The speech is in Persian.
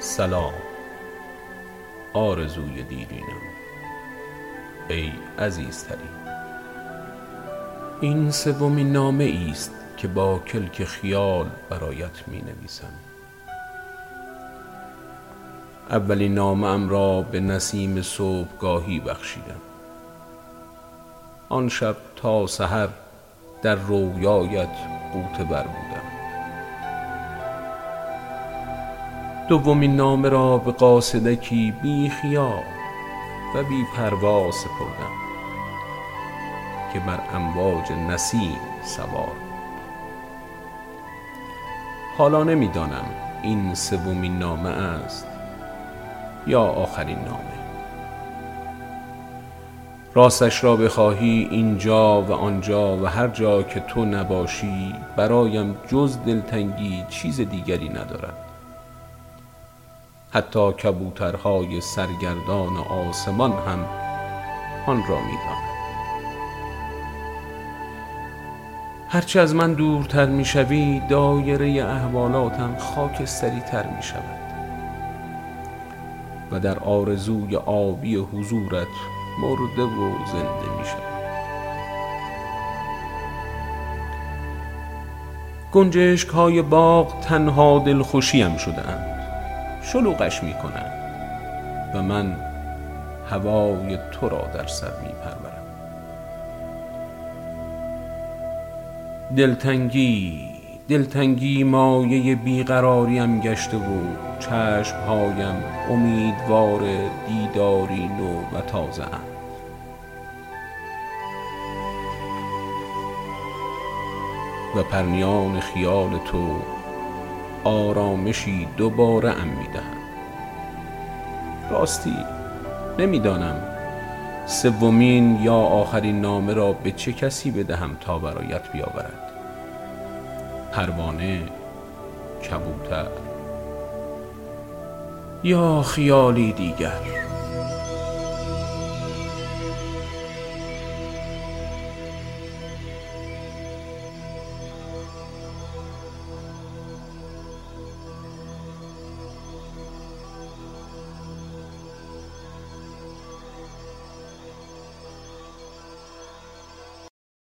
سلام. آرزوی دیرینم. ای عزیزترین. این سومین نامه است که با کلک خیال برایت می نویسم اولین نامه ام را به نسیم صبحگاهی بخشیدم. آن شب تا سحر در رویایت غوطه بر بودم. دومین نامه را به قاصدکی بی خیال و بی پروا سپردم که بر امواج نسیم سوار حالا نمی‌دانم این سومین نامه است یا آخرین نامه. راستش را بخواهی اینجا و آنجا و هر جا که تو نباشی برایم جز دلتنگی چیز دیگری ندارد. حتی کبوترهای سرگردان آسمان هم آن را می‌دانند هرچه از من دورتر می‌شوی دایره احوالاتم خاکستری تر می شود و در آرزوی آبی حضورت مرده و زنده می شود گنجشک های باغ تنها دلخوشیم شده اند. شلوغش می کنند و من هوای تو را در سر می پرورم دلتنگی دلتنگی مایه بیقراریم گشته و چشمهایم امیدوار دیداری نو و تازه اند و پرنیان خیال تو آرامشی دوباره ام راستی نمی‌دانم سومین یا آخرین نامه را به چه کسی بدهم تا برایت بیاورد. پروانه کبوتر یا خیالی دیگر؟